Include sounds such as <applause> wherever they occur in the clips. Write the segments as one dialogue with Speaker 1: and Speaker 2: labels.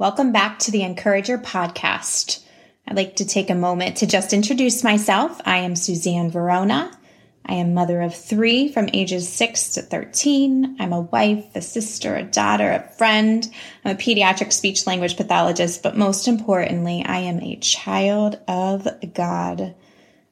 Speaker 1: Welcome back to the Encourage Her podcast. I'd like to take a moment to just introduce myself. I am Suzanne Verona. I am mother of three from ages 6 to 13. I'm a wife, a sister, a daughter, a friend. I'm a pediatric speech language pathologist, but most importantly, I am a child of God.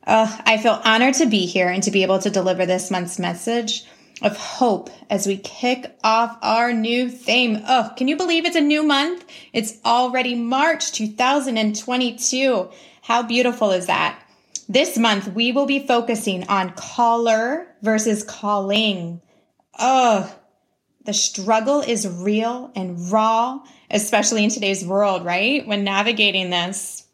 Speaker 1: I feel honored to be here and to be able to deliver this month's message of hope as we kick off our new theme. Oh, can you believe it's a new month? It's already March 2022. How beautiful is that? This month, we will be focusing on caller versus calling. Oh, the struggle is real and raw, especially in today's world, right? When navigating this.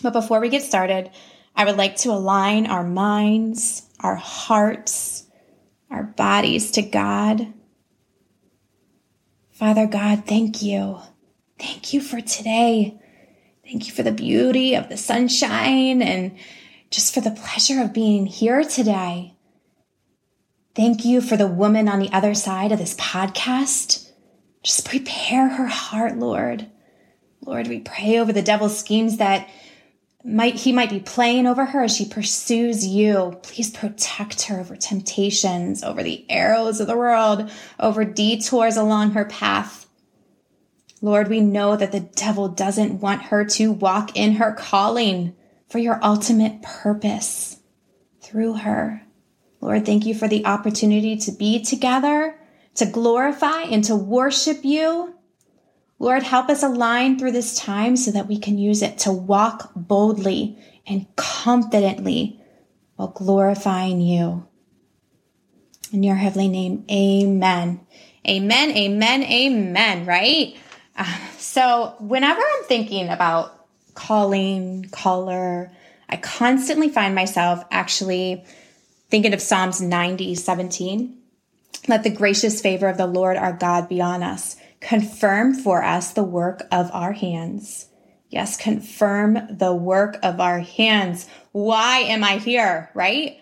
Speaker 1: But before we get started, I would like to align our minds, our hearts, our bodies to God. Father God, thank you. Thank you for today. Thank you for the beauty of the sunshine and just for the pleasure of being here today. Thank you for the woman on the other side of this podcast. Just prepare her heart, Lord. Lord, we pray over the devil's schemes that might he might be playing over her as she pursues you. Please protect her over temptations, over the arrows of the world, over detours along her path. Lord, we know that the devil doesn't want her to walk in her calling for your ultimate purpose through her. Lord, thank you for the opportunity to be together, to glorify and to worship you. Lord, help us align through this time so that we can use it to walk boldly and confidently while glorifying you. In your heavenly name, amen. Amen, amen, amen, right? Uh, so, whenever I'm thinking about calling, caller, I constantly find myself actually thinking of Psalms 90, 17. Let the gracious favor of the Lord our God be on us confirm for us the work of our hands. Yes, confirm the work of our hands. Why am I here? Right?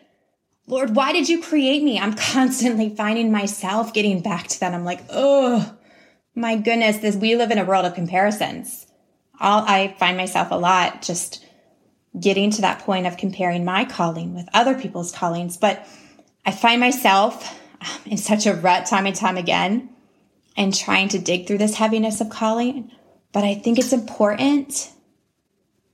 Speaker 1: Lord, why did you create me? I'm constantly finding myself getting back to that. I'm like, oh, my goodness, this, we live in a world of comparisons. All, I find myself a lot just getting to that point of comparing my calling with other people's callings. But I find myself um, in such a rut time and time again and trying to dig through this heaviness of calling. But I think it's important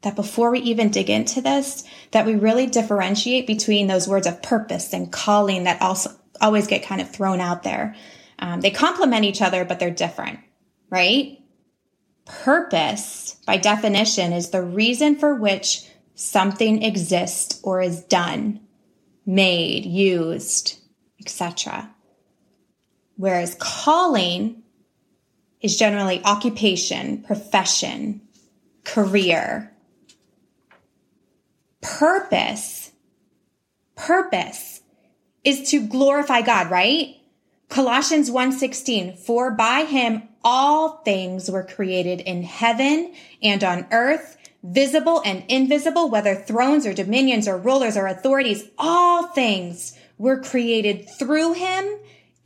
Speaker 1: that before we even dig into this, that we really differentiate between those words of purpose and calling that also always get kind of thrown out there. Um, they complement each other, but they're different, right? Purpose, by definition, is the reason for which something exists or is done, made, used, etc. Whereas calling is generally occupation, profession, career. Purpose, purpose is to glorify God, right? Colossians 1:16 For by him all things were created in heaven and on earth, visible and invisible, whether thrones or dominions or rulers or authorities, all things were created through him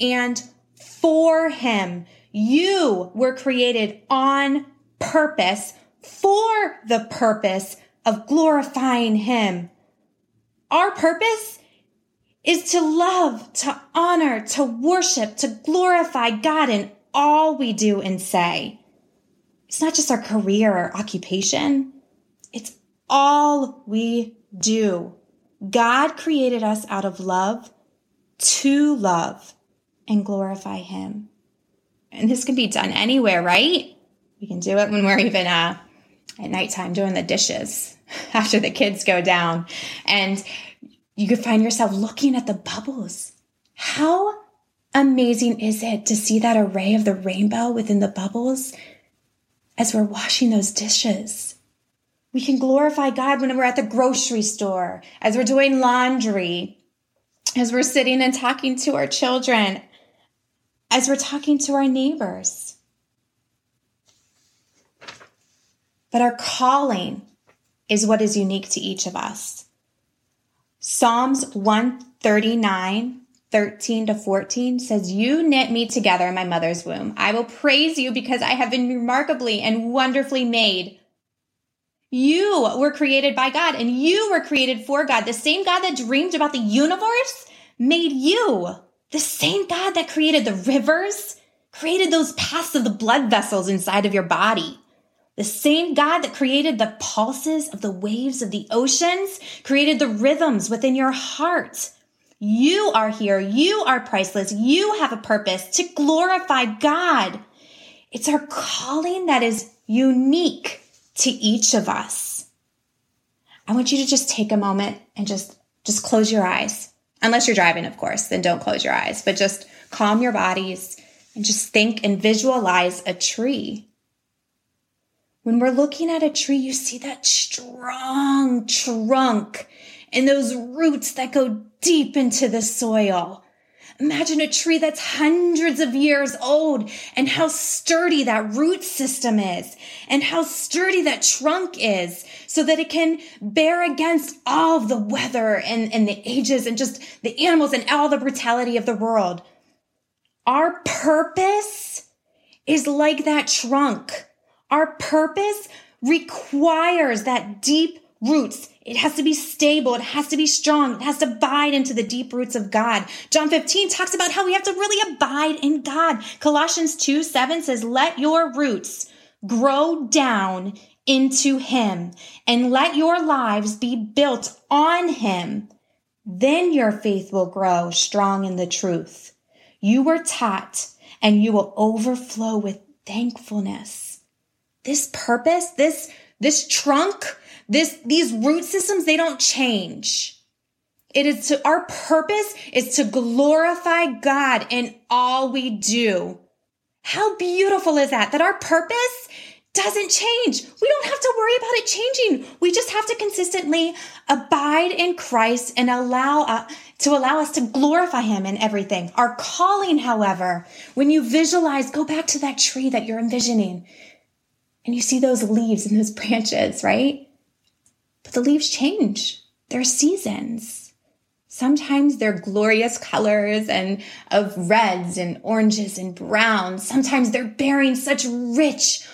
Speaker 1: and for him. You were created on purpose for the purpose of glorifying him. Our purpose is to love, to honor, to worship, to glorify God in all we do and say. It's not just our career or occupation. It's all we do. God created us out of love to love and glorify Him. And this can be done anywhere, right? We can do it when we're even uh, at nighttime doing the dishes <laughs> after the kids go down. And you could find yourself looking at the bubbles. How amazing is it to see that array of the rainbow within the bubbles? as we're washing those dishes. We can glorify God when we're at the grocery store, as we're doing laundry, as we're sitting and talking to our children, as we're talking to our neighbors. But our calling is what is unique to each of us. Psalms 139, 13 to 14 says, You knit me together in my mother's womb. I will praise you because I have been remarkably and wonderfully made. You were created by God and you were created for God. The same God that dreamed about the universe made you. The same God that created the rivers, created those paths of the blood vessels inside of your body. The same God that created the pulses of the waves of the oceans, created the rhythms within your heart. You are here. You are priceless. You have a purpose to glorify God. It's our calling that is unique to each of us. I want you to just take a moment and just, just close your eyes. Unless you're driving, of course, then don't close your eyes, but just calm your bodies and just think and visualize a tree. When we're looking at a tree, you see that strong trunk and those roots that go deep into the soil. Imagine a tree that's hundreds of years old and how sturdy that root system is and how sturdy that trunk is so that it can bear against all the weather and, and the ages and just the animals and all the brutality of the world. Our purpose is like that trunk. Our purpose requires that deep roots it has to be stable. It has to be strong. It has to abide into the deep roots of God. John 15 talks about how we have to really abide in God. Colossians 2 7 says, Let your roots grow down into Him and let your lives be built on Him. Then your faith will grow strong in the truth. You were taught and you will overflow with thankfulness. This purpose, this, this trunk, this, these root systems, they don't change. It is to, our purpose is to glorify God in all we do. How beautiful is that? That our purpose doesn't change. We don't have to worry about it changing. We just have to consistently abide in Christ and allow uh, to allow us to glorify him in everything. Our calling, however, when you visualize, go back to that tree that you're envisioning and you see those leaves and those branches, right? The leaves change. They're seasons. Sometimes they're glorious colors and of reds and oranges and browns. Sometimes they're bearing such rich,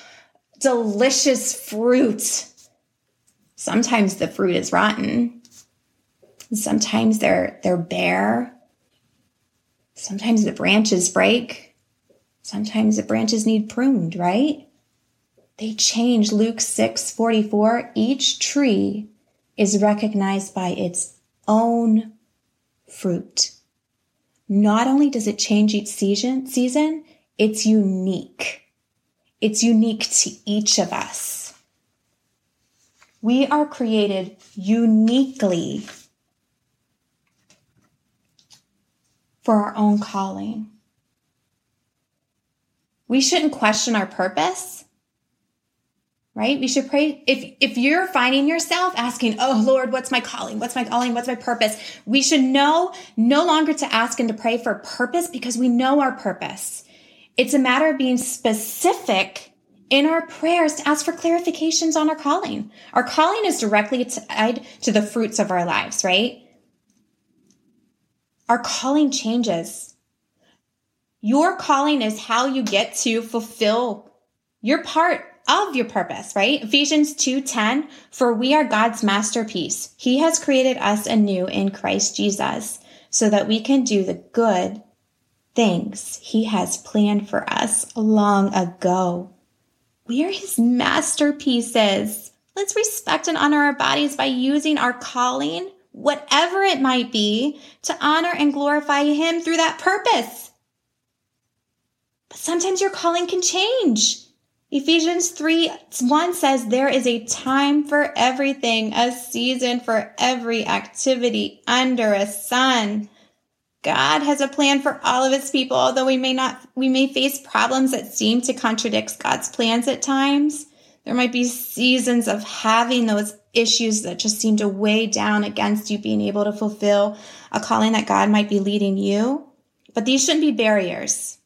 Speaker 1: delicious fruit. Sometimes the fruit is rotten. Sometimes they're they're bare. Sometimes the branches break. Sometimes the branches need pruned, right? They change. Luke 6 44. Each tree is recognized by its own fruit. Not only does it change each season, season, it's unique. It's unique to each of us. We are created uniquely for our own calling. We shouldn't question our purpose right? We should pray. If, if you're finding yourself asking, Oh Lord, what's my calling? What's my calling? What's my purpose? We should know no longer to ask and to pray for purpose because we know our purpose. It's a matter of being specific in our prayers to ask for clarifications on our calling. Our calling is directly tied to the fruits of our lives, right? Our calling changes. Your calling is how you get to fulfill your part of your purpose, right? Ephesians 2:10, for we are God's masterpiece. He has created us anew in Christ Jesus so that we can do the good things he has planned for us long ago. We are his masterpieces. Let's respect and honor our bodies by using our calling, whatever it might be, to honor and glorify him through that purpose. But sometimes your calling can change. Ephesians 3 1 says, There is a time for everything, a season for every activity under a sun. God has a plan for all of his people, although we may not, we may face problems that seem to contradict God's plans at times. There might be seasons of having those issues that just seem to weigh down against you being able to fulfill a calling that God might be leading you. But these shouldn't be barriers.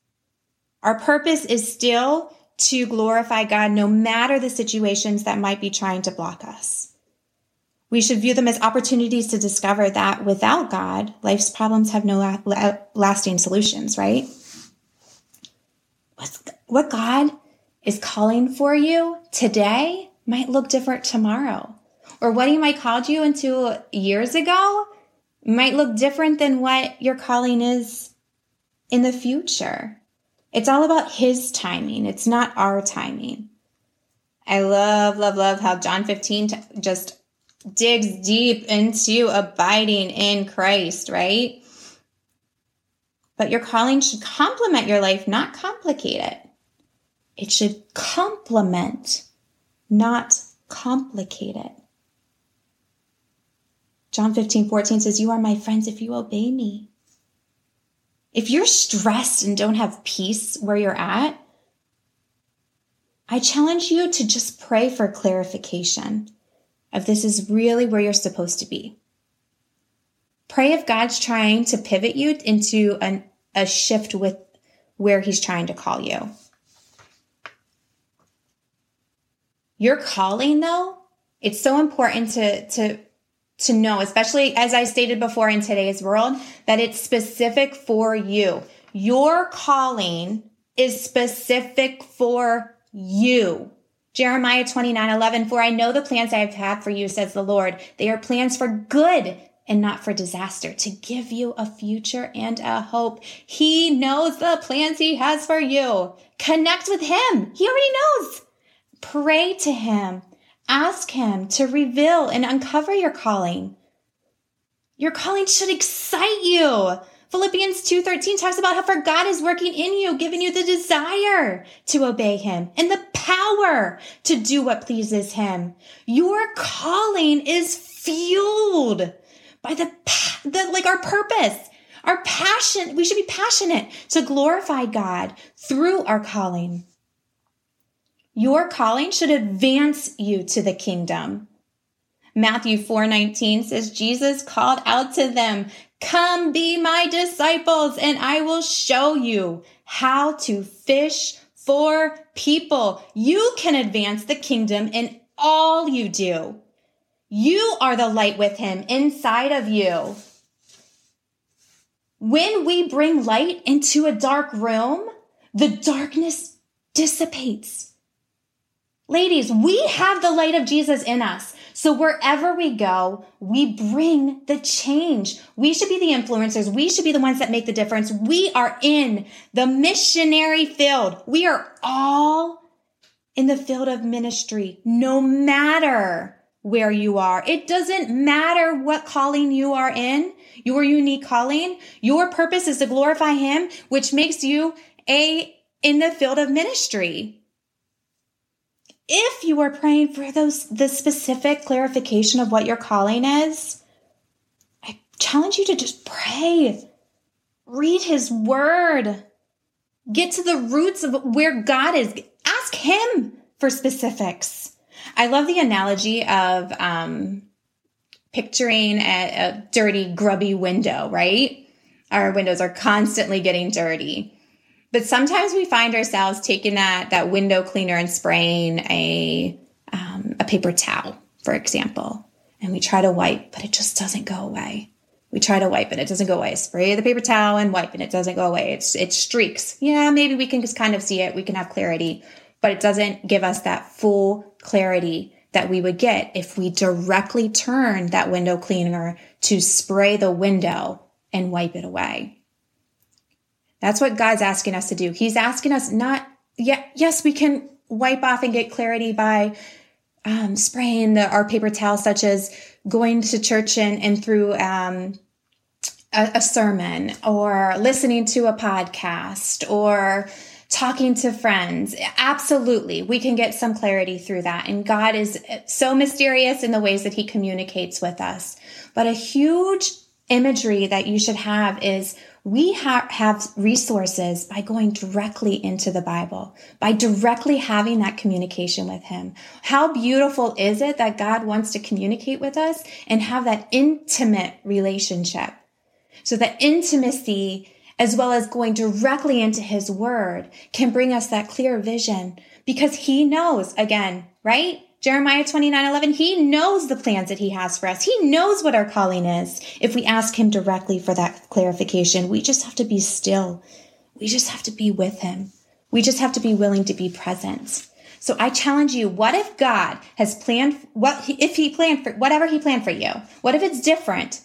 Speaker 1: Our purpose is still to glorify God no matter the situations that might be trying to block us. We should view them as opportunities to discover that without God, life's problems have no lasting solutions, right? What God is calling for you today might look different tomorrow. Or what he might called you into years ago might look different than what your calling is in the future. It's all about his timing. It's not our timing. I love, love, love how John 15 t- just digs deep into abiding in Christ, right? But your calling should complement your life, not complicate it. It should complement, not complicate it. John 15, 14 says, You are my friends if you obey me. If you're stressed and don't have peace where you're at, I challenge you to just pray for clarification if this is really where you're supposed to be. Pray if God's trying to pivot you into an, a shift with where He's trying to call you. Your calling, though, it's so important to, to, to know, especially as I stated before in today's world, that it's specific for you. Your calling is specific for you. Jeremiah 29 11, for I know the plans I have had for you, says the Lord. They are plans for good and not for disaster, to give you a future and a hope. He knows the plans he has for you. Connect with him. He already knows. Pray to him. Ask him to reveal and uncover your calling. Your calling should excite you. Philippians 2:13 talks about how for God is working in you, giving you the desire to obey him and the power to do what pleases him. Your calling is fueled by the, the like our purpose, our passion. We should be passionate to glorify God through our calling. Your calling should advance you to the kingdom. Matthew 4:19 says Jesus called out to them, "Come be my disciples and I will show you how to fish for people. You can advance the kingdom in all you do. You are the light with him inside of you. When we bring light into a dark room, the darkness dissipates. Ladies, we have the light of Jesus in us. So wherever we go, we bring the change. We should be the influencers. We should be the ones that make the difference. We are in the missionary field. We are all in the field of ministry, no matter where you are. It doesn't matter what calling you are in, your unique calling. Your purpose is to glorify him, which makes you a in the field of ministry if you are praying for those the specific clarification of what your calling is, I challenge you to just pray. Read his word. Get to the roots of where God is. Ask him for specifics. I love the analogy of um, picturing a, a dirty, grubby window, right? Our windows are constantly getting dirty. But sometimes we find ourselves taking that that window cleaner and spraying a um, a paper towel, for example, and we try to wipe, but it just doesn't go away. We try to wipe and it doesn't go away. Spray the paper towel and wipe and it doesn't go away. It's it streaks. Yeah, maybe we can just kind of see it. We can have clarity, but it doesn't give us that full clarity that we would get if we directly turn that window cleaner to spray the window and wipe it away. That's what God's asking us to do. He's asking us not, yeah, yes, we can wipe off and get clarity by um, spraying the, our paper towel, such as going to church and, and through um, a, a sermon or listening to a podcast or talking to friends. Absolutely. We can get some clarity through that. And God is so mysterious in the ways that he communicates with us. But a huge imagery that you should have is we ha- have resources by going directly into the Bible, by directly having that communication with Him. How beautiful is it that God wants to communicate with us and have that intimate relationship? So that intimacy, as well as going directly into His Word, can bring us that clear vision because He knows, again, right? Jeremiah 29 11, he knows the plans that he has for us. He knows what our calling is. If we ask him directly for that clarification, we just have to be still. We just have to be with him. We just have to be willing to be present. So I challenge you, what if God has planned, what if he planned for, whatever he planned for you? What if it's different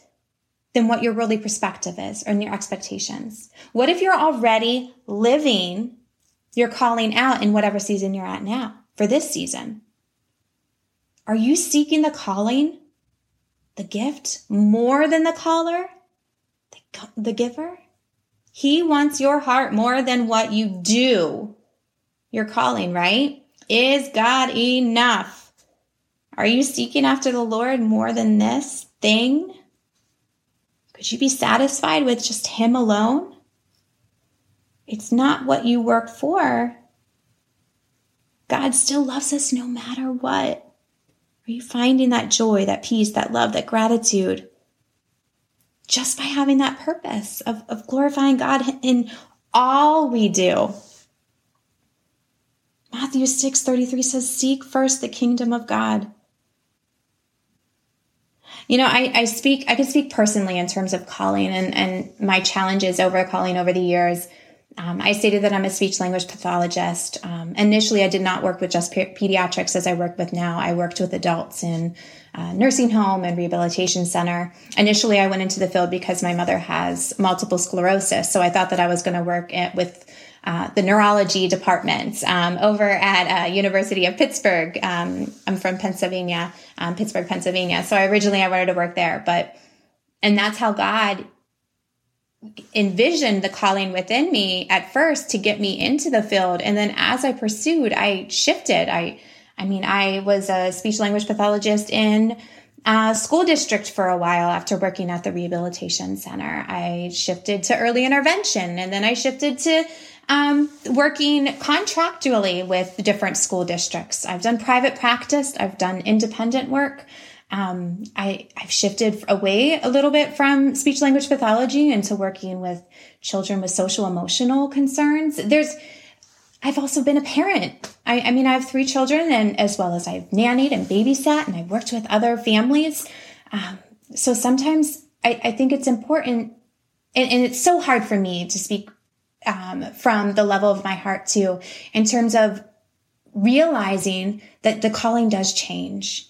Speaker 1: than what your worldly perspective is or your expectations? What if you're already living your calling out in whatever season you're at now for this season? Are you seeking the calling, the gift, more than the caller, the, the giver? He wants your heart more than what you do. Your calling, right? Is God enough? Are you seeking after the Lord more than this thing? Could you be satisfied with just Him alone? It's not what you work for. God still loves us no matter what. Are you finding that joy, that peace, that love, that gratitude? Just by having that purpose of, of glorifying God in all we do. Matthew 6 33 says, Seek first the kingdom of God. You know, I, I speak, I can speak personally in terms of calling and, and my challenges over calling over the years. Um, I stated that I'm a speech language pathologist. Um, initially, I did not work with just pe- pediatrics as I work with now. I worked with adults in uh, nursing home and rehabilitation center. Initially, I went into the field because my mother has multiple sclerosis. So I thought that I was going to work at, with uh, the neurology department um, over at uh, University of Pittsburgh. Um, I'm from Pennsylvania, um, Pittsburgh, Pennsylvania. So originally I wanted to work there, but and that's how God envisioned the calling within me at first to get me into the field. And then as i pursued i shifted. I i mean i was a speech language pathologist in a school district for a while after working at the rehabilitation center. I shifted to early intervention and then i shifted to um, working contractually with different school districts. I've done private practice. I've done independent work um, I, I've shifted away a little bit from speech language pathology into working with children with social emotional concerns. There's, I've also been a parent. I, I mean, I have three children, and as well as I've nannied and babysat, and I've worked with other families. Um, so sometimes I, I, think it's important, and, and, it's so hard for me to speak um, from the level of my heart too, in terms of realizing that the calling does change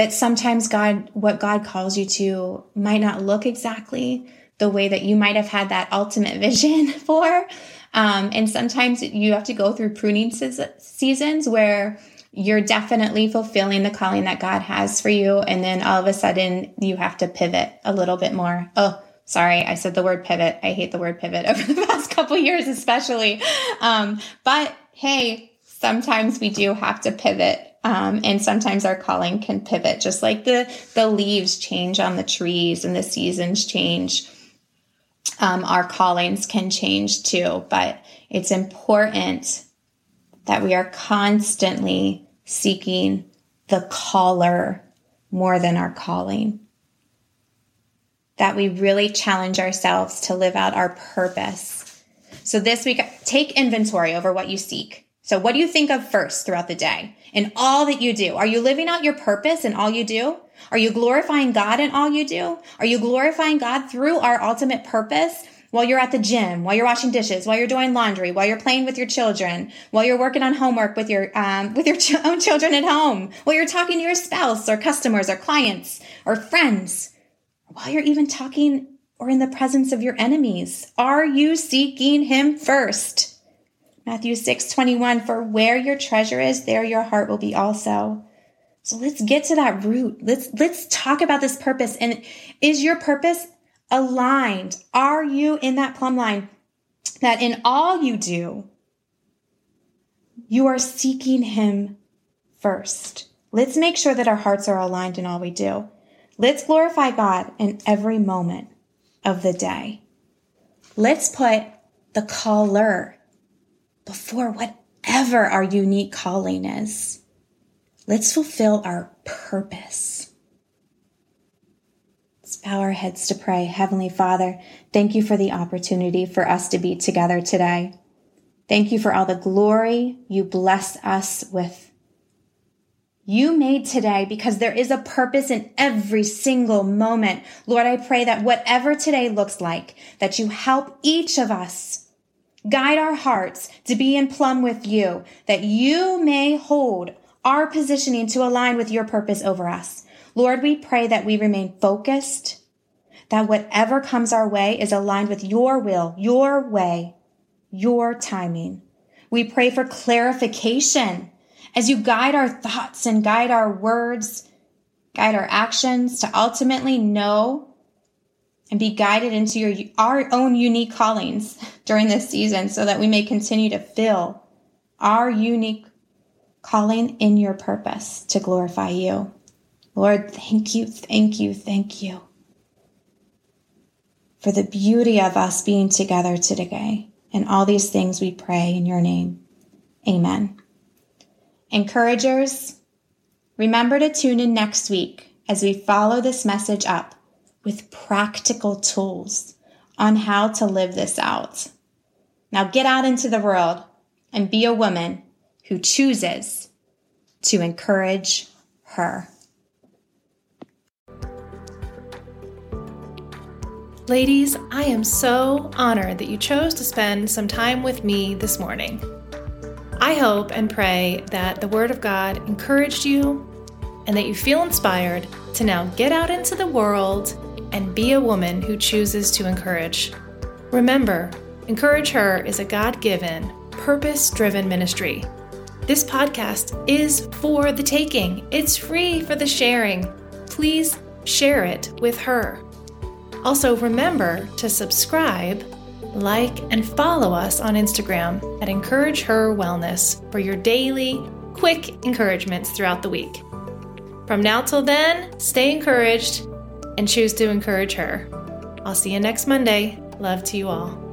Speaker 1: that sometimes God, what God calls you to might not look exactly the way that you might have had that ultimate <laughs> vision for. Um, and sometimes you have to go through pruning seasons where you're definitely fulfilling the calling that God has for you. And then all of a sudden you have to pivot a little bit more. Oh, sorry. I said the word pivot. I hate the word pivot <laughs> over the past couple years, especially. Um, but hey, sometimes we do have to pivot um, and sometimes our calling can pivot, just like the the leaves change on the trees and the seasons change. Um, our callings can change too, but it's important that we are constantly seeking the caller more than our calling. That we really challenge ourselves to live out our purpose. So this week, take inventory over what you seek. So, what do you think of first throughout the day in all that you do? Are you living out your purpose in all you do? Are you glorifying God in all you do? Are you glorifying God through our ultimate purpose? While you're at the gym, while you're washing dishes, while you're doing laundry, while you're playing with your children, while you're working on homework with your um, with your <laughs> ch- own children at home, while you're talking to your spouse or customers or clients or friends, while you're even talking or in the presence of your enemies, are you seeking Him first? Matthew 6 21, for where your treasure is, there your heart will be also. So let's get to that root. Let's, let's talk about this purpose. And is your purpose aligned? Are you in that plumb line that in all you do, you are seeking Him first? Let's make sure that our hearts are aligned in all we do. Let's glorify God in every moment. of the day. Let's put the caller before whatever our unique calling is. Let's fulfill our purpose. Let's bow our heads to pray. Heavenly Father, thank you for the opportunity for us to be together today. Thank you for all the glory you bless us with you made today because there is a purpose in every single moment. Lord, I pray that whatever today looks like, that you help each of us guide our hearts to be in plumb with you, that you may hold our positioning to align with your purpose over us. Lord, we pray that we remain focused, that whatever comes our way is aligned with your will, your way, your timing. We pray for clarification as you guide our thoughts and guide our words, guide our actions to ultimately know and be guided into your, our own unique callings during this season so that we may continue to fill our unique calling in your purpose to glorify you. Lord, thank you, thank you, thank you for the beauty of us being together today. And all these things we pray in your name. Amen. Encouragers, remember to tune in next week as we follow this message up with practical tools on how to live this out. Now get out into the world and be a woman who chooses to encourage her.
Speaker 2: Ladies, I am so honored that you chose to spend some time with me this morning. I hope and pray that the Word of God encouraged you and that you feel inspired to now get out into the world and be a woman who chooses to encourage. Remember, Encourage Her is a God given, purpose driven ministry. This podcast is for the taking, it's free for the sharing. Please share it with her. Also, remember to subscribe like, and follow us on Instagram at Encourage Her Wellness for your daily, quick encouragements throughout the week. From now till then, stay encouraged and choose to encourage her. I'll see you next Monday. Love to you all.